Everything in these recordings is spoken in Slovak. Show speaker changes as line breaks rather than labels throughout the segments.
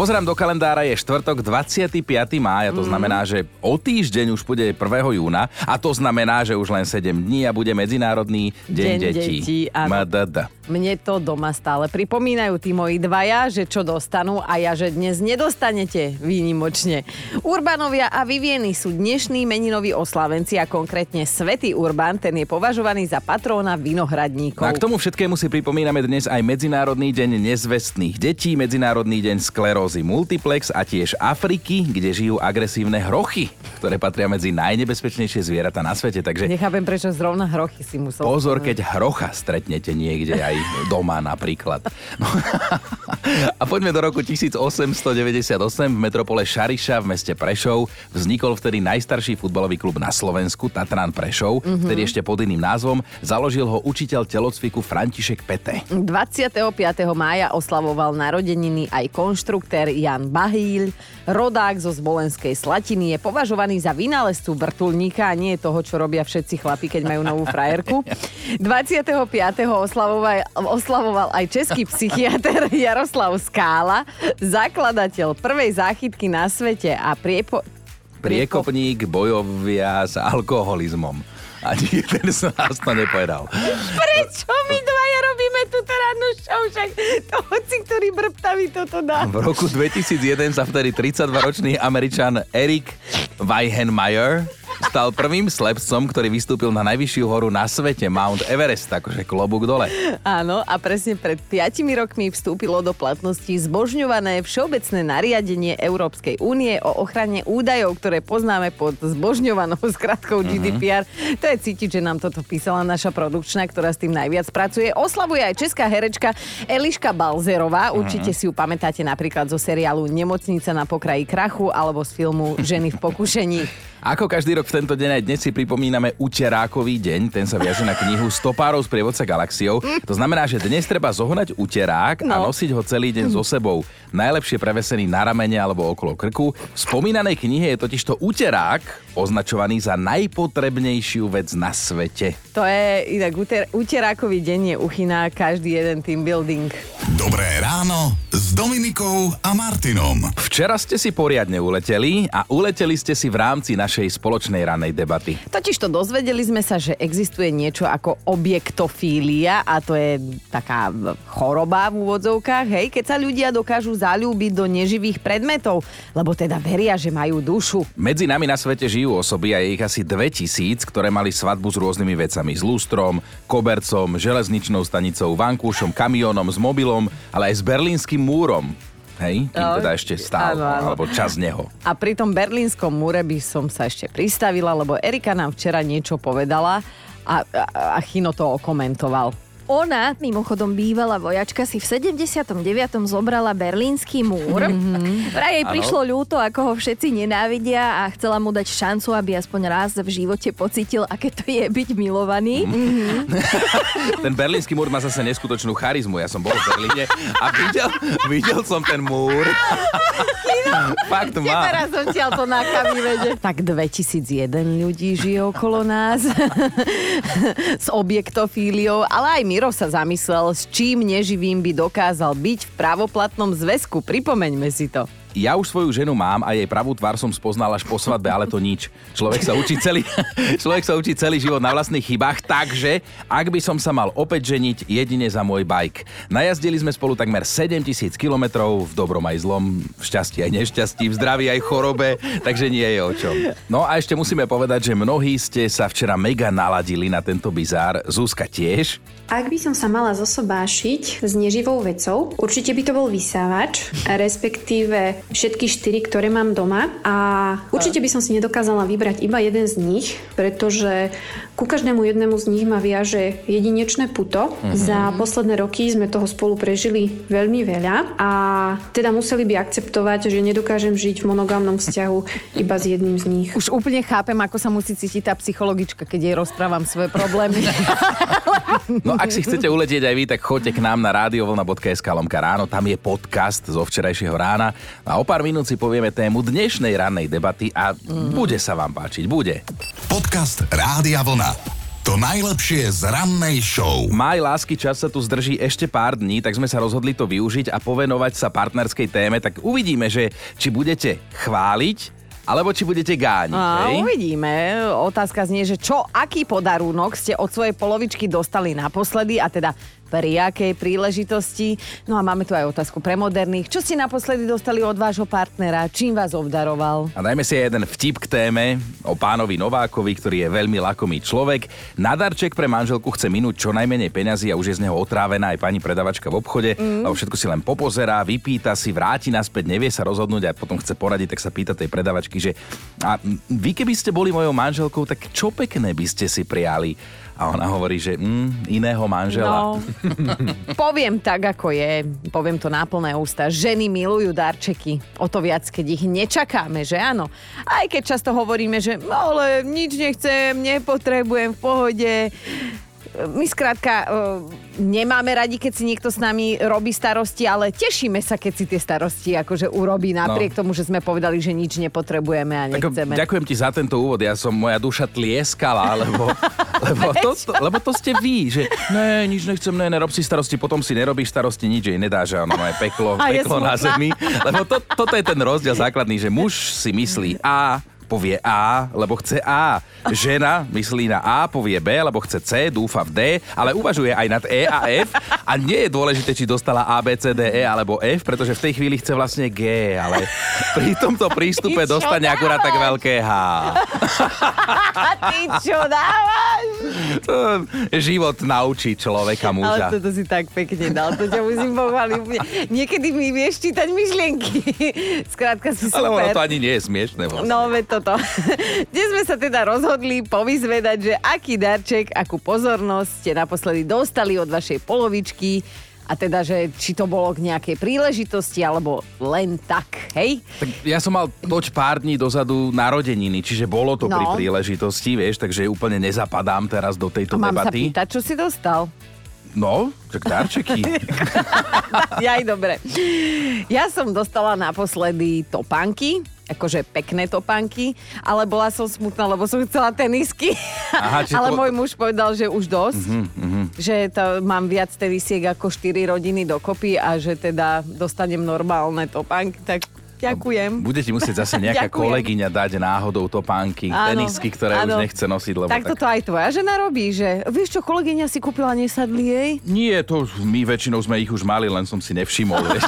Pozerám do kalendára, je štvrtok 25. mája, to znamená, že o týždeň už bude 1. júna a to znamená, že už len 7 dní a bude Medzinárodný deň,
Deň
detí.
detí.
MDD.
Mne to doma stále pripomínajú tí moji dvaja, že čo dostanú a ja, že dnes nedostanete výnimočne. Urbanovia a Vivieny sú dnešní meninoví oslavenci a konkrétne Svetý Urban, ten je považovaný za patróna vinohradníkov.
No A k tomu všetkému si pripomíname dnes aj Medzinárodný deň nezvestných detí, Medzinárodný deň sklerózy multiplex a tiež Afriky, kde žijú agresívne hrochy, ktoré patria medzi najnebezpečnejšie zvieratá na svete. Takže
Nechápem, prečo zrovna hrochy si musel...
Pozor, keď hrocha stretnete niekde aj doma napríklad. No. A poďme do roku 1898. V metropole Šariša v meste Prešov vznikol vtedy najstarší futbalový klub na Slovensku, Tatran Prešov, mm-hmm. vtedy ešte pod iným názvom. Založil ho učiteľ telocviku František Pete.
25. mája oslavoval narodeniny aj konštruktér Jan Bahýľ. Rodák zo Zvolenskej Slatiny je považovaný za vynálezcu vrtulníka a nie toho, čo robia všetci chlapi, keď majú novú frajerku. 25. oslavoval, oslavoval aj český psychiatr Jaroslav Skála, zakladateľ prvej záchytky na svete a priepo...
Priekopník bojovia s alkoholizmom. Ani jeden z nás to nepovedal.
Prečo my dvaja robíme túto rannú show? Však to hoci, ktorý brbtavý toto dá.
V roku 2001 sa vtedy 32-ročný američan Erik Weihenmayer stal prvým slepcom, ktorý vystúpil na najvyššiu horu na svete, Mount Everest, akože klobúk dole.
Áno, a presne pred 5 rokmi vstúpilo do platnosti zbožňované všeobecné nariadenie Európskej únie o ochrane údajov, ktoré poznáme pod zbožňovanou skratkou GDPR. To je cítiť, že nám toto písala naša produkčná, ktorá s tým najviac pracuje. Oslavuje aj česká herečka Eliška Balzerová. Určite si ju pamätáte napríklad zo seriálu Nemocnica na pokraji krachu alebo z filmu Ženy v pokušení.
Ako každý rok v tento deň aj dnes si pripomíname Uterákový deň, ten sa viaže na knihu Stopárov z prievodca galaxiou. To znamená, že dnes treba zohnať uterák a
No.
nosiť ho celý deň so sebou. Najlepšie prevesený na ramene alebo okolo krku. V spomínanej knihe je totižto uterák označovaný za najpotrebnejšiu vec na svete.
To je inak uter- uterákový deň je uchyná každý jeden team building.
Dobré ráno s Dominikou a Martinom.
Včera ste si poriadne uleteli a uleteli ste si v rámci našej spoločnej ranej debaty.
Totiž to dozvedeli sme sa, že existuje niečo ako objektofília a to je taká choroba v úvodzovkách, hej, keď sa ľudia dokážu zalúbiť do neživých predmetov, lebo teda veria, že majú dušu.
Medzi nami na svete žijú osoby a je ich asi 2000, ktoré mali svadbu s rôznymi vecami. S lústrom, kobercom, železničnou stanicou, vankúšom, kamionom, s mobilom, ale aj s berlínskym múrom. Hej, kým
No,
teda ešte stál,
áno, áno.
alebo čas neho.
A pri tom berlínskom múre by som sa ešte pristavila, lebo Erika nám včera niečo povedala a, a, a Chino to okomentoval.
Ona, mimochodom bývalá vojačka, si v 79. zobrala berlínsky múr. Mm-hmm. Vraj jej prišlo ľúto, ako ho všetci nenávidia a chcela mu dať šancu, aby aspoň raz v živote pocítil, aké to je byť milovaný. Mm-hmm.
Ten berlínsky múr má zase neskutočnú charizmu. Ja som bol v Berlíne a videl, videl som ten múr. Fakt má.
Teraz som tiaľ to na kamivede. Tak 2001 ľudí žije okolo nás s objektofíliou, ale aj Miro sa zamyslel, s čím neživým by dokázal byť v právoplatnom zväzku. Pripomeňme si to.
Ja už svoju ženu mám a jej pravú tvár som spoznal až po svadbe, ale to nič. Človek sa učí celý, človek sa učí celý život na vlastných chybách, takže ak by som sa mal opäť ženiť, jedine za môj bike. Najazdili sme spolu takmer 7000 kilometrov, v dobrom aj zlom, v šťastí aj nešťastí, v zdraví aj chorobe, takže nie je o čom. No a ešte musíme povedať, že mnohí ste sa včera mega naladili na tento bizár. Zúska tiež.
Ak by som sa mala zosobášiť s neživou vecou, určite by to bol vysávač, respektíve všetky štyri, ktoré mám doma a určite by som si nedokázala vybrať iba jeden z nich, pretože ku každému jednému z nich ma viaže jedinečné puto. Za posledné roky sme toho spolu prežili veľmi veľa a teda museli by akceptovať, že nedokážem žiť v monogámnom vzťahu iba s jedným z nich.
Už úplne chápem, ako sa musí cítiť tá psychologička, keď jej rozprávam svoje problémy.
No ak si chcete uletieť aj vy, tak choďte k nám na radiovlna.sk lomka ráno, tam je podcast zo včerajšieho rána a o pár minút si povieme tému dnešnej rannej debaty a bude sa vám páčiť, bude.
Podcast Rádia Vlna. To To najlepšie z rannej show.
Maj lásky čas sa tu zdrží ešte pár dní, tak sme sa rozhodli to využiť a povenovať sa partnerskej téme. Tak uvidíme, že či budete chváliť, alebo či budete gániť.
A
hej?
uvidíme. Otázka znie, že čo, aký podarúnok ste od svojej polovičky dostali naposledy a teda pri akej príležitosti. No a máme tu aj otázku pre moderných. Čo ste naposledy dostali od vášho partnera? Čím vás obdaroval?
A dajme si jeden vtip k téme o pánovi Novákovi, ktorý je veľmi lakomý človek. Na darček pre manželku chce minúť čo najmenej peňazí a už je z neho otrávená aj pani predavačka v obchode. Mm. Lebo všetko si len popozerá, vypýta si, vráti naspäť, nevie sa rozhodnúť a potom chce poradiť, tak sa pýta tej predavačky, že a vy keby ste boli mojou manželkou, tak čo pekné by ste si prijali? A ona hovorí, že mm, iného manžela.
No, poviem tak, ako je. Poviem to na plné ústa. Ženy milujú darčeky. O to viac, keď ich nečakáme, že áno. Aj keď často hovoríme, že no, ale nič nechcem, nepotrebujem, v pohode. My skrátka e, nemáme radi, keď si niekto s nami robí starosti, ale tešíme sa, keď si tie starosti akože urobí napriek no. tomu, že sme povedali, že nič nepotrebujeme a
Tak,
nechceme.
ďakujem ti za tento úvod, ja som, moja duša tlieskala, lebo, lebo, to, to, lebo to ste vy, že ne, nič nechcem, ne, nerob si starosti, potom si nerobíš starosti, nič jej nedá, že ono je peklo,
A
peklo na zemi. Lebo to, toto je ten rozdiel základný, že muž si myslí A, povie A, lebo chce A. Žena myslí na A, povie B, lebo chce C, dúfa v D, ale uvažuje aj nad E a F a nie je dôležité, či dostala A, B, C, D, E alebo F, pretože v tej chvíli chce vlastne G, ale pri tomto prístupe dostane akurát tak veľké H.
Ty čo dávaš?
To život naučí človeka
Ale
muža.
toto si tak pekne dal, to ťa musím pochváliť. Niekedy mi vieš čítať myšlienky. Skrátka si
Ale ono
super.
to ani nie je smiešné. Vlastne.
No, veď toto. Dnes sme sa teda rozhodli povyzvedať, že aký darček, akú pozornosť ste naposledy dostali od vašej polovičky a teda, že či to bolo k nejakej príležitosti, alebo len tak, hej?
Tak ja som mal toč pár dní dozadu narodeniny, čiže bolo to
No.
pri príležitosti, vieš, takže úplne nezapadám teraz do tejto
A mám sa
debaty.
pýtať, čo si dostal?
No, tak darčeky.
Jaj, dobre. Ja som dostala naposledy topánky, akože pekné topánky, ale bola som smutná, lebo som chcela tenisky.
Aha,
ale
to-
môj muž povedal, že už dosť, že to, mám viac tenisiek ako 4 rodiny dokopy a že teda dostanem normálne topánky, tak ďakujem.
Bude ti musieť zase nejaká
Ďakujem.
kolegyňa dať náhodou topánky,
Áno,
tenisky, ktoré
áno.
už nechce nosiť, lebo
Tak
tak...
toto aj tvoja žena robí, že vieš čo, kolegyňa si kúpila, nesadli jej?
Nie, to my väčšinou sme ich už mali, len som si nevšimol, vieš.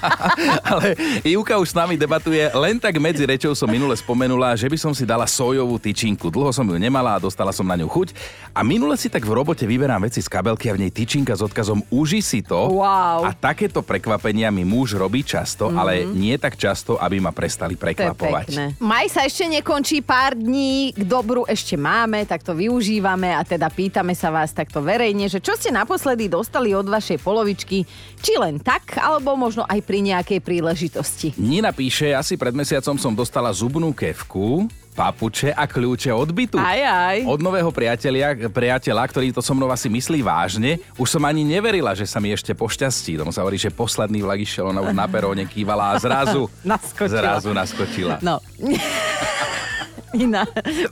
Ale Ivka už s nami debatuje, len tak medzi rečou som minule spomenula, že by som si dala sojovú tyčinku. Dlho som ju nemala a dostala som na ňu chuť. A minule si tak v robote vyberám veci z kabelky a v nej tyčinka s odkazom uži si to.
Wow.
A takéto prekvapenia mi muž robí často, ale nie tak často, aby ma prestali prekvapovať.
Maj sa ešte nekončí, pár dní k dobru ešte máme, tak to využívame a teda pýtame sa vás takto verejne, že čo ste naposledy dostali od vašej polovičky, či len tak, alebo možno aj pri nejakej príležitosti.
Nina píše, asi pred mesiacom som dostala zubnú kevku, papuče a kľúče od bytu.
Aj, aj.
Od nového priateľa, priateľa, ktorý to so mnou asi myslí vážne, už som ani neverila, že sa mi ešte pošťastí. Tomu sa hovorí, že posledný vlak išiel, ona už na peróne kývala a zrazu,
Naskočila.
zrazu naskočila.
No. Ina,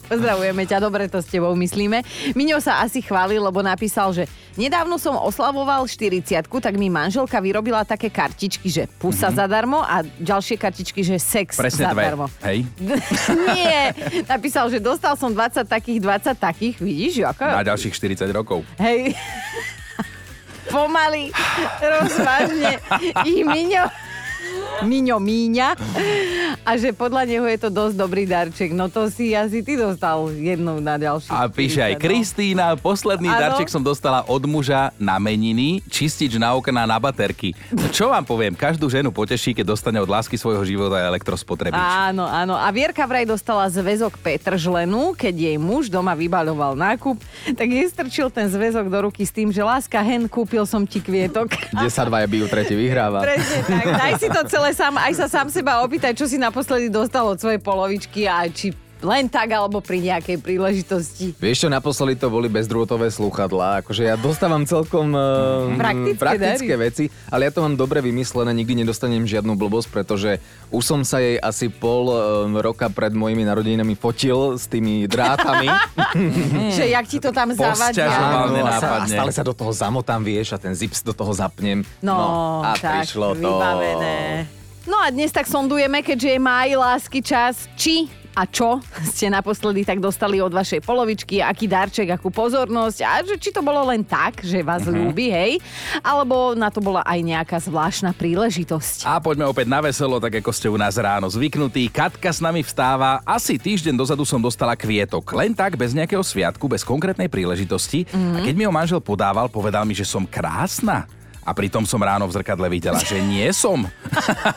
pozdravujeme ťa, dobre to s tebou myslíme. Miňo sa asi chválil, lebo napísal, že nedávno som oslavoval 40 tak mi manželka vyrobila také kartičky, že pusa mm-hmm. zadarmo a ďalšie kartičky, že sex.
Presne dve.
zadarmo.
Hej.
Nie, napísal, že dostal som 20 takých, 20 takých, vidíš,
Na
aká?
ďalších 40 rokov.
Hej. Pomaly, rozvážne. Ich Miňo, Miňo míňa. A že podľa neho je to dosť dobrý darček. No to si asi ty dostal jednu na ďalší.
A píše aj Kristýna, posledný
Áno.
darček som dostala od muža na meniny, čistič na okná na baterky. No čo vám poviem, každú ženu poteší, keď dostane od lásky svojho života elektrospotrebič.
Áno, áno. A Vierka vraj dostala zväzok Petržlenu, keď jej muž doma vybaľoval nákup, tak jej strčil ten zväzok do ruky s tým, že láska hen, kúpil som ti kvietok.
Kde sa dvaja bijú, tretí vyhráva.
Presne tak. Daj si to celé sám, aj sa sám seba opýtaj, čo si naposledy dostal od svojej polovičky a či len tak alebo pri nejakej príležitosti.
Vieš čo, naposledy to boli bezdrôtové slúchadlá. Akože ja dostávam celkom uh,
Praktické
praktické
dary.
veci, ale ja to mám dobre vymyslené, nikdy nedostanem žiadnu blbosť, pretože už som sa jej asi pol uh, roka pred mojimi narodeninami fotil s tými drátami.
Že jak ti to tam zavadia.
Áno,
a, sa, a
nenápadne.
stále sa do toho zamotám, vieš, a ten zips do toho zapnem.
No,
a
tak,
prišlo to.
vybavené. No a dnes tak sondujeme, keďže je maj, lásky čas, či a čo ste naposledy tak dostali od vašej polovičky, aký darček, akú pozornosť a že či to bolo len tak, že vás
Mhm.
ľúbi, hej, alebo na to bola aj nejaká zvláštna príležitosť.
A poďme opäť na veselo, tak ako ste u nás ráno zvyknutí. Katka s nami vstáva. Asi týždeň dozadu som dostala kvietok. Len tak, bez nejakého sviatku, bez konkrétnej príležitosti. A keď mi ho manžel podával, povedal mi, že som krásna. A pritom som ráno v zrkadle videla, že nie som.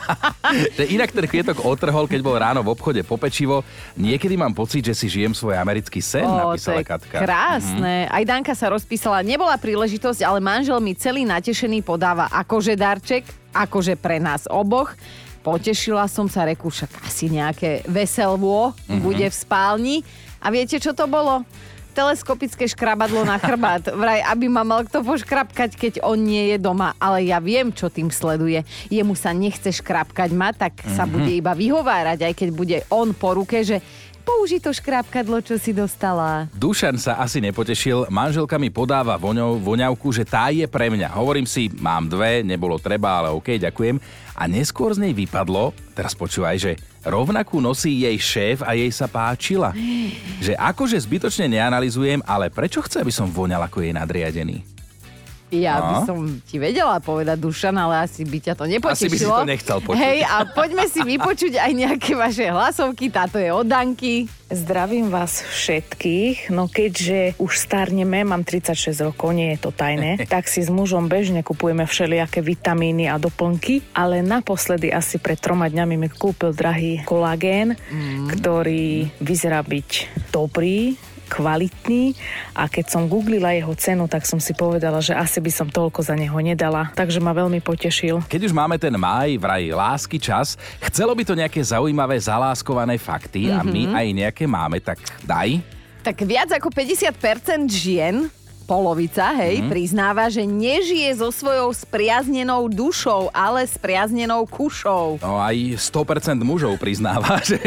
Inak ten kvietok otrhol, keď bol ráno v obchode po pečivo. Niekedy mám pocit, že si žijem svoj americký sen,
to
napísala Katka.
krásne. Aj Danka sa rozpísala, nebola príležitosť, ale manžel mi celý natešený podáva akože darček, akože pre nás oboch. Potešila som sa, reku, však asi nejaké veselvo bude v spálni. A viete, čo to bolo? Teleskopické škrabadlo na chrbát. Vraj, aby ma mal kto poškrapkať, keď on nie je doma. Ale ja viem, čo tým sleduje. Jemu sa nechce škrapkať ma, tak sa bude iba vyhovárať, aj keď bude on po ruke, že použi to škrápkadlo, čo si dostala.
Dušan sa asi nepotešil, manželka mi podáva voňou, voňavku, že tá je pre mňa. Hovorím si, mám dve, nebolo treba, ale OK, ďakujem. A neskôr z nej vypadlo, teraz počúvaj, že rovnakú nosí jej šéf a jej sa páčila. Že akože zbytočne neanalizujem, ale prečo chce, aby som voňal ako jej nadriadený?
Ja by
No.
som ti vedela povedať, Dušan, ale asi by ťa to nepotešilo.
Asi by si to nechcel počuť.
Hej, a poďme si vypočuť aj nejaké vaše hlasovky. Táto je od Danky.
Zdravím vás všetkých, no keďže už starneme, mám 36 rokov, nie je to tajné, tak si s mužom bežne kupujeme všelijaké vitamíny a doplnky, ale naposledy asi pred troma dňami mi kúpil drahý kolagén, ktorý vyzerá byť dobrý, kvalitný a keď som googlila jeho cenu, tak som si povedala, že asi by som toľko za neho nedala, takže ma veľmi potešil.
Keď už máme ten maj, vraj lásky čas, chcelo by to nejaké zaujímavé zaláskované fakty a my aj nejaké máme, tak daj.
Tak viac ako 50% žien polovica, hej, mm. priznáva, že nežije so svojou spriaznenou dušou, ale spriaznenou kušou.
No aj 100% mužov priznáva, že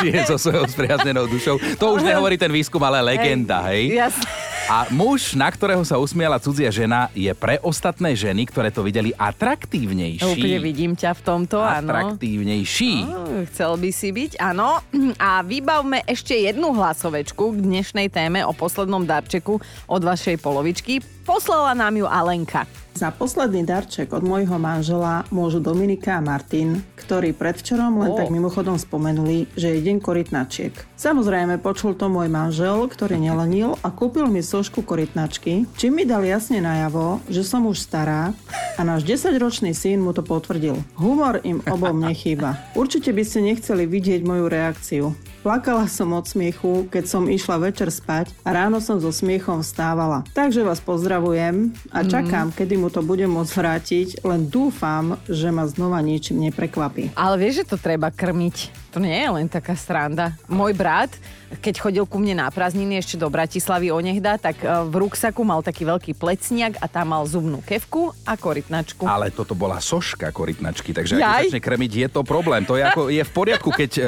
žije so svojou spriaznenou dušou. To už nehovorí ten výskum, ale legenda, hej?
Jasne.
A muž, na ktorého sa usmiala cudzia žena, je pre ostatné ženy, ktoré to videli, atraktívnejší.
Úplne vidím ťa v tomto, áno.
Atraktívnejší.
Á, Chcel by si byť, áno. A vybavme ešte jednu hlasovečku k dnešnej téme o poslednom darčeku od vašej polovičky. Poslala nám ju Alenka.
Za posledný darček od môjho manžela môžu Dominika a Martin, ktorí predvčerom len
Ó.
tak mimochodom spomenuli, že je deň korytnačiek. Samozrejme, počul to môj manžel, ktorý nelenil a kúpil mi sošku korytnačky, čím mi dal jasne najavo, že som už stará a náš 10-ročný syn mu to potvrdil. Humor im obom nechýba. Určite by ste nechceli vidieť moju reakciu. Plakala som od smiechu, keď som išla večer spať a ráno som so smiechom vstávala. Takže vás pozdravujem a čakám, kedy mu to budem môcť vrátiť, len dúfam, že ma znova ničím neprekvapí.
Ale vieš, že to treba krmiť. To nie je len taká sranda. Môj brat, keď chodil ku mne na prázdniny ešte do Bratislavy onehda, tak e, v ruksaku mal taký veľký plecniak a tam mal zubnú kevku a korytnačku.
Ale toto bola soška korytnačky, takže ak
Jaj.
začne krmiť, je to problém. To je, ako, je v poriadku, keď uh,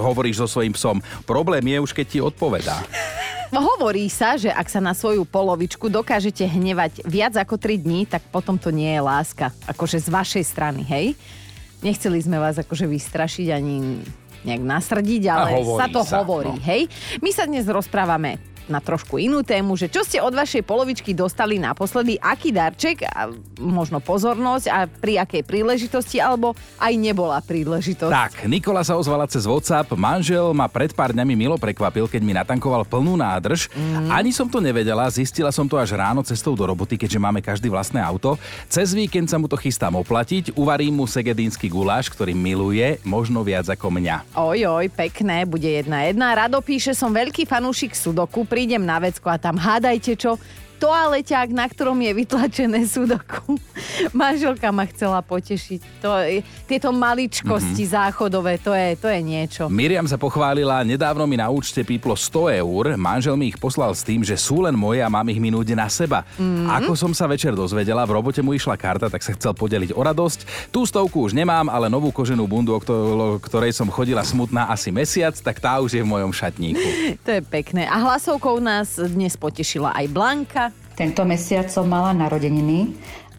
hovoríš so svojím psom. Problém je už, keď ti odpovedá.
Hovorí sa, že ak sa na svoju polovičku dokážete hnevať viac ako 3 dní, tak potom to nie je láska. Akože z vašej strany, hej? Nechceli sme vás akože vystrašiť ani nejak nasrdiť, ale sa to
sa,
hovorí,
no.
hej? My sa dnes rozprávame na trošku inú tému, že čo ste od vašej polovičky dostali naposledy, aký darček, a možno pozornosť a pri akej príležitosti, alebo aj nebola príležitosť.
Tak, Nikola sa ozvala cez WhatsApp. Manžel ma pred pár dňami milo prekvapil, keď mi natankoval plnú nádrž. Mm. Ani som to nevedela, zistila som to až ráno cestou do roboty, keďže máme každý vlastné auto. Cez víkend sa mu to chystám oplatiť, uvarím mu segedínsky guláš, ktorý miluje, možno viac ako mňa.
Ojoj, pekné, bude jedna jedna. Rado píše, som veľký fanúšik Sudoku, prídem na vecko a tam hádajte čo, toaleťák, na ktorom je vytlačené sudoku. Manželka ma chcela potešiť. To, je- tieto maličkosti mm-hmm. záchodové, to je, to je niečo.
Miriam sa pochválila, nedávno mi na účte píplo 100 eur, manžel mi ich poslal s tým, že sú len moje a mám ich minúť na seba. Mm. Ako som sa večer dozvedela, v robote mu išla karta, tak sa chcel podeliť o radosť. Tú stovku už nemám, ale novú koženú bundu, o kto- ktorej som chodila smutná asi mesiac, tak tá už je v mojom šatníku.
To je pekné. A hlasovkou nás dnes potešila aj Blanka.
Tento mesiac som mala narodeniny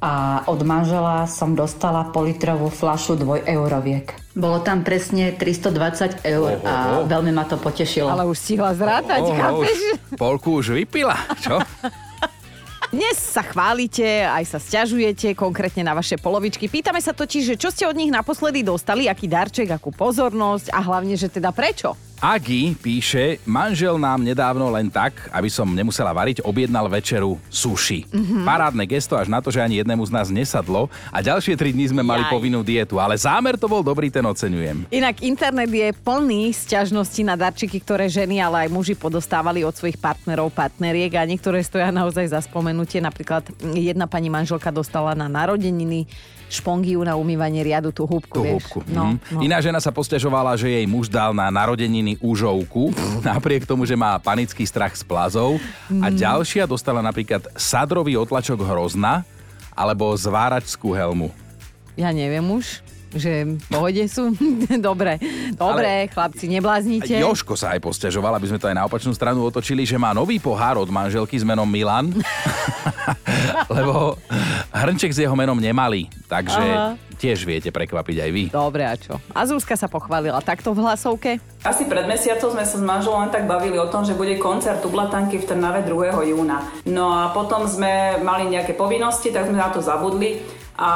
a od manžela som dostala politrovú flašu dvojeuroviek. Bolo tam presne 320 eur a veľmi ma to potešilo.
Ale už stihla zrátať,
Oho,
chápeš?
už polku už vypila, čo?
Dnes sa chválite, aj sa stiažujete, konkrétne na vaše polovičky. Pýtame sa totiž, že čo ste od nich naposledy dostali, aký darček, akú pozornosť a hlavne, že teda prečo?
Agi píše, manžel nám nedávno len tak, aby som nemusela variť, objednal večeru sushi. Mm-hmm. Parádne gesto až na to, že ani jednému z nás nesadlo a ďalšie tri dní sme mali
Jaj.
povinnú dietu, ale zámer to bol dobrý, ten oceňujem.
Inak internet je plný sťažností na darčiky, ktoré ženy, ale aj muži podostávali od svojich partnerov, partneriek a niektoré stoja naozaj za spomenutie. Napríklad jedna pani manželka dostala na narodeniny špongiu na umývanie riadu, tú húbku,
Tú
vieš.
húbku.
No,
mhm. Iná žena sa posťažovala, že jej muž dal na narodeniny úžovku, napriek tomu, že má panický strach z plazov. A
Mhm.
ďalšia dostala napríklad sadrový otlačok hrozna alebo zváračskú helmu.
Ja neviem už, že v pohode sú. Dobre, dobre, chlapci, nebláznite.
Joško sa aj posťažoval, aby sme to aj na opačnú stranu otočili, že má nový pohár od manželky s menom Milan, lebo hrnček s jeho menom nemali, takže
Aha.
tiež viete prekvapiť aj vy.
Dobre, a čo? A Zuzka sa pochválila takto v hlasovke?
Asi pred mesiacom sme sa s manželom len tak bavili o tom, že bude koncert u Blatanky v Trnave 2. júna. No a potom sme mali nejaké povinnosti, tak sme na to zabudli. A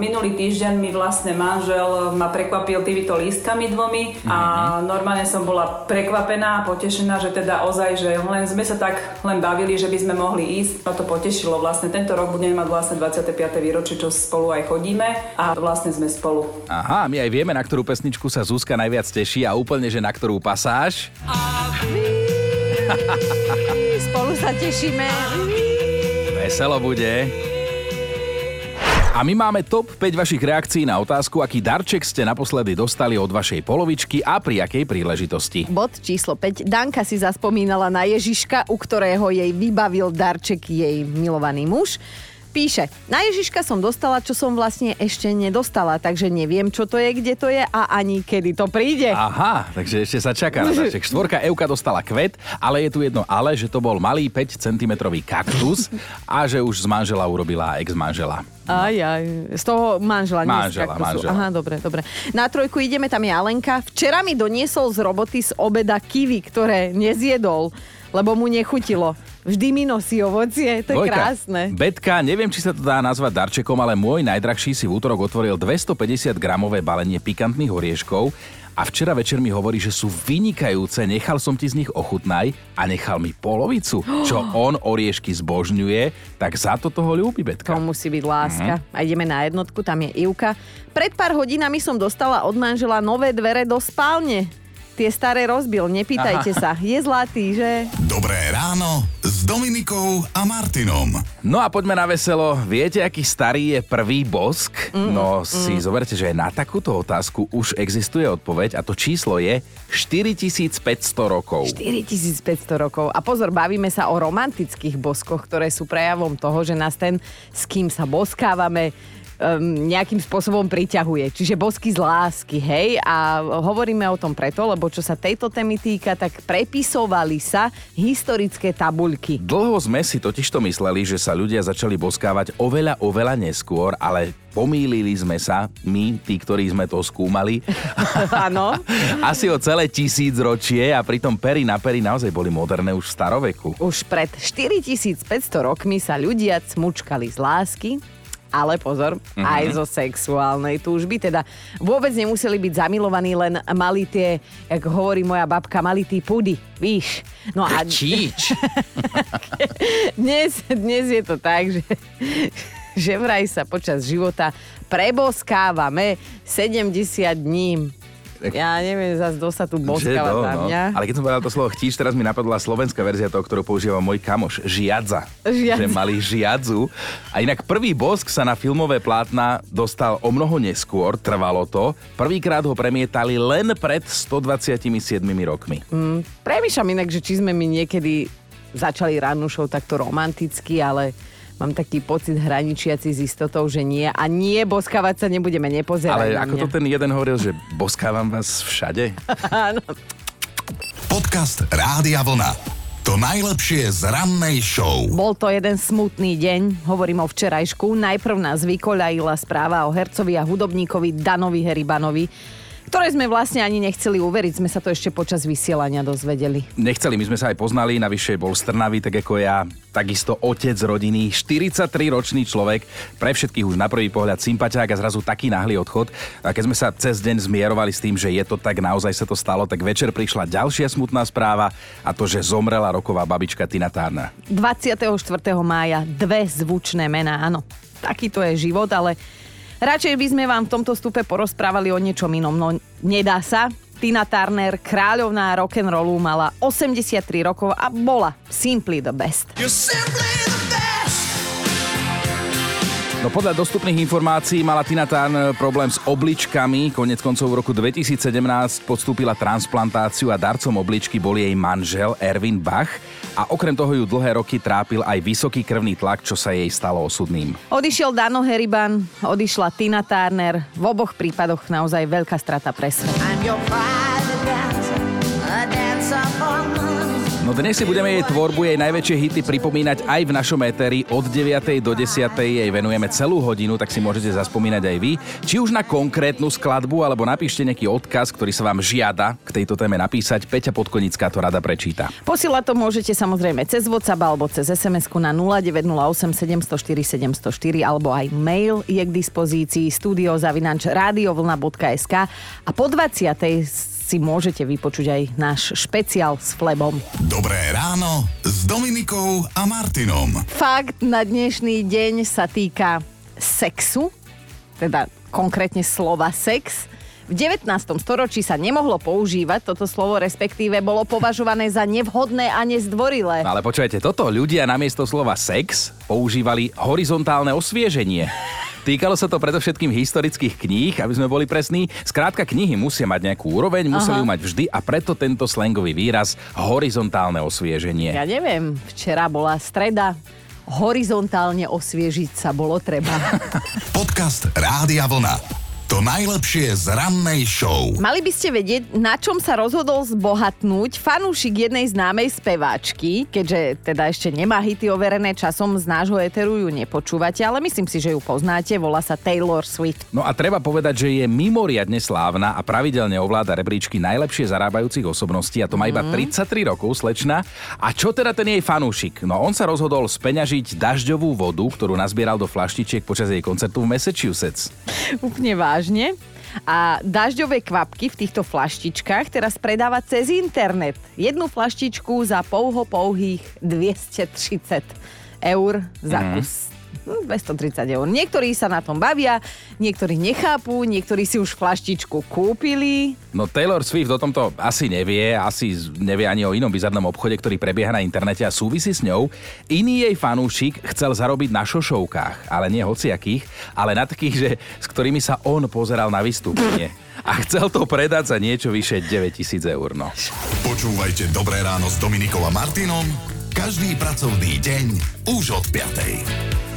minulý týždeň mi vlastne manžel ma prekvapil týmito lístkami dvomi a normálne som bola prekvapená a potešená, že teda ozaj, že len sme sa tak len bavili, že by sme mohli ísť. Ma to potešilo vlastne. Tento rok budeme mať vlastne 25. výročie, čo spolu aj chodíme a vlastne sme spolu.
Aha, my aj vieme, na ktorú pesničku sa Zuzka najviac teší a úplne, že na ktorú pasáž.
Spolu sa tešíme.
Veselo bude. A my máme top 5 vašich reakcií na otázku, aký darček ste naposledy dostali od vašej polovičky a pri akej príležitosti.
Bod číslo 5. Danka si zaspomínala na Ježiška, u ktorého jej vybavil darček jej milovaný muž. Píše, na Ježiška som dostala, čo som vlastne ešte nedostala, takže neviem, čo to je, kde to je a ani kedy to príde.
Aha, takže ešte sa čaká na darček. Štvorka Euka dostala kvet, ale je tu jedno ale, že to bol malý 5 cm kaktus a že už z manžela urobila ex-manžela.
Aj, aj. Z toho manžela, nie
Manžela,
kaktusu.
manžela.
Aha, dobre, dobre. Na trojku ideme, tam je Alenka. Včera mi doniesol z roboty z obeda kiwi, ktoré nezjedol, lebo mu nechutilo. Vždy mi nosí ovocie, to je
Dvojka.
krásne.
Betka, neviem, či sa to dá nazvať darčekom, ale môj najdrahší si v útorok otvoril 250 gramové balenie pikantných orieškov a včera večer mi hovorí, že sú vynikajúce, nechal som ti z nich ochutnaj a nechal mi polovicu. Čo on oriešky zbožňuje, tak za to toho ľúbi Betka.
To musí byť láska. A ideme na jednotku, tam je Ivka. Pred pár hodinami som dostala od manžela nové dvere do spálne. Tie staré rozbil, nepýtajte sa. Je zlatý, že?
Dobré ráno s Dominikou a Martinom.
No a poďme na veselo. Viete, aký starý je prvý bosk? Mm, no si zoberte, že na takúto otázku už existuje odpoveď a to číslo je 4500 rokov.
4500 rokov. A pozor, bavíme sa o romantických boskoch, ktoré sú prejavom toho, že nás ten, s kým sa boskávame, um, nejakým spôsobom priťahuje. Čiže bosky z lásky, hej? A hovoríme o tom preto, lebo čo sa tejto témy týka, tak prepisovali sa historické tabuľky.
Dlho sme si totižto mysleli, že sa ľudia začali boskávať oveľa, oveľa neskôr, ale pomýlili sme sa, my, tí, ktorí sme to skúmali,
Áno.
asi o celé tisíc ročie a pritom pery na pery naozaj boli moderné už v staroveku.
Už pred 4500 rokmi sa ľudia cmučkali z lásky, ale pozor, mm-hmm. aj zo sexuálnej túžby. Teda vôbec nemuseli byť zamilovaní, len mali tie, jak hovorí moja babka, mali tí pudy, víš. No a
Číč.
dnes, dnes je to tak, že, že vraj sa počas života preboskávame 70 dní. Ja neviem zase, kto sa tu
to,
na
no.
mňa.
Ale keď som povedal to slovo chtíš, teraz mi napadla slovenská verzia toho, ktorú používa môj kamoš. Žiadza.
Žiadza.
Že mali žiadzu. A inak prvý bosk sa na filmové plátna dostal o mnoho neskôr, trvalo to. Prvýkrát ho premietali len pred 127 rokmi.
Mm, premýšľam inak, že či sme my niekedy začali show takto romanticky, ale mám taký pocit hraničiaci s istotou, že nie. A nie, boskávať sa nebudeme, nepozerať
Ale ako
mňa.
to ten jeden hovoril, že boskávam vás všade?
Áno.
Podcast Rádia Vlna. To najlepšie z rannej show.
Bol to jeden smutný deň, hovorím o včerajšku. Najprv nás vykoľajila správa o hercovi a hudobníkovi Danovi Heribanovi, ktoré sme vlastne ani nechceli uveriť, sme sa to ešte počas vysielania dozvedeli.
Nechceli, my sme sa aj poznali, navyše bol strnavý, tak ako ja, takisto otec rodiny, 43-ročný človek, pre všetkých už na prvý pohľad sympatiák a zrazu taký náhly odchod. A keď sme sa cez deň zmierovali s tým, že je to tak, naozaj sa to stalo, tak večer prišla ďalšia smutná správa a to, že zomrela roková babička Tina Turner.
24. mája dve zvučné mená, áno. Takýto je život, ale radšej by sme vám v tomto stupe porozprávali o niečom inom. No nedá sa. Tina Turner, kráľovná rock'n'rollu, mala 83 rokov a bola simply the best.
No podľa dostupných informácií mala Tina Turner problém s obličkami. Konec koncov v roku 2017 podstúpila transplantáciu a darcom obličky bol jej manžel Erwin Bach. A okrem toho ju dlhé roky trápil aj vysoký krvný tlak, čo sa jej stalo osudným.
Odišiel Dano Heriban, odišla Tina Turner. V oboch prípadoch naozaj veľká strata pre svet.
No dnes si budeme jej tvorbu, jej najväčšie hity pripomínať aj v našom éteri. Od 9. do 10. jej venujeme celú hodinu, tak si môžete zaspomínať aj vy. Či už na konkrétnu skladbu, alebo napíšte nejaký odkaz, ktorý sa vám žiada k tejto téme napísať. Peťa Podkonická to rada prečíta.
Posielať to môžete samozrejme cez WhatsApp alebo cez sms na 0908 704 704 alebo aj mail je k dispozícii studiozavinač radiovlna.sk a po 20 si môžete vypočuť aj náš špeciál s Flebom.
Dobré ráno s Dominikou a Martinom.
Fakt na dnešný deň sa týka sexu, teda konkrétne slova sex. V 19. storočí sa nemohlo používať toto slovo, respektíve bolo považované za nevhodné a nezdvorilé.
No ale počujete, toto ľudia namiesto slova sex používali horizontálne osvieženie. Týkalo sa to predovšetkým historických kníh, aby sme boli presní. Skrátka, knihy musia mať nejakú úroveň, museli ju mať vždy a preto tento slangový výraz horizontálne osvieženie.
Ja neviem, včera bola streda, horizontálne osviežiť sa bolo treba.
Podcast Rádia Vlna. To najlepšie z rannej show.
Mali by ste vedieť, na čom sa rozhodol zbohatnúť fanúšik jednej známej speváčky, keďže teda ešte nemá hity overené časom z nášho eteru ju nepočúvate, ale myslím si, že ju poznáte, volá sa Taylor Swift.
No a treba povedať, že je mimoriadne slávna a pravidelne ovláda rebríčky najlepšie zarábajúcich osobností a to má iba 33 rokov, slečna. A čo teda ten jej fanúšik? No on sa rozhodol speňažiť dažďovú vodu, ktorú nazbieral do flaštičiek počas jej koncertu v Massachusetts.
Úplne vážne. A dažďové kvapky v týchto flaštičkách teraz predáva cez internet. Jednu flaštičku za pouho pouhých 230 eur za
Mhm.
kus. Hm, 230 eur. Niektorí sa na tom bavia, niektorí nechápu, niektorí si už flaštičku kúpili.
No Taylor Swift o tomto asi nevie, asi nevie ani o inom bizarnom obchode, ktorý prebieha na internete a súvisí s ňou. Iný jej fanúšik chcel zarobiť na šošovkách, ale nie hociakých, ale na takých, že, s ktorými sa on pozeral na vystúpenie. A chcel to predať za niečo vyše 9000 eur. No.
Počúvajte Dobré ráno s Dominikou a Martinom každý pracovný deň už od 5.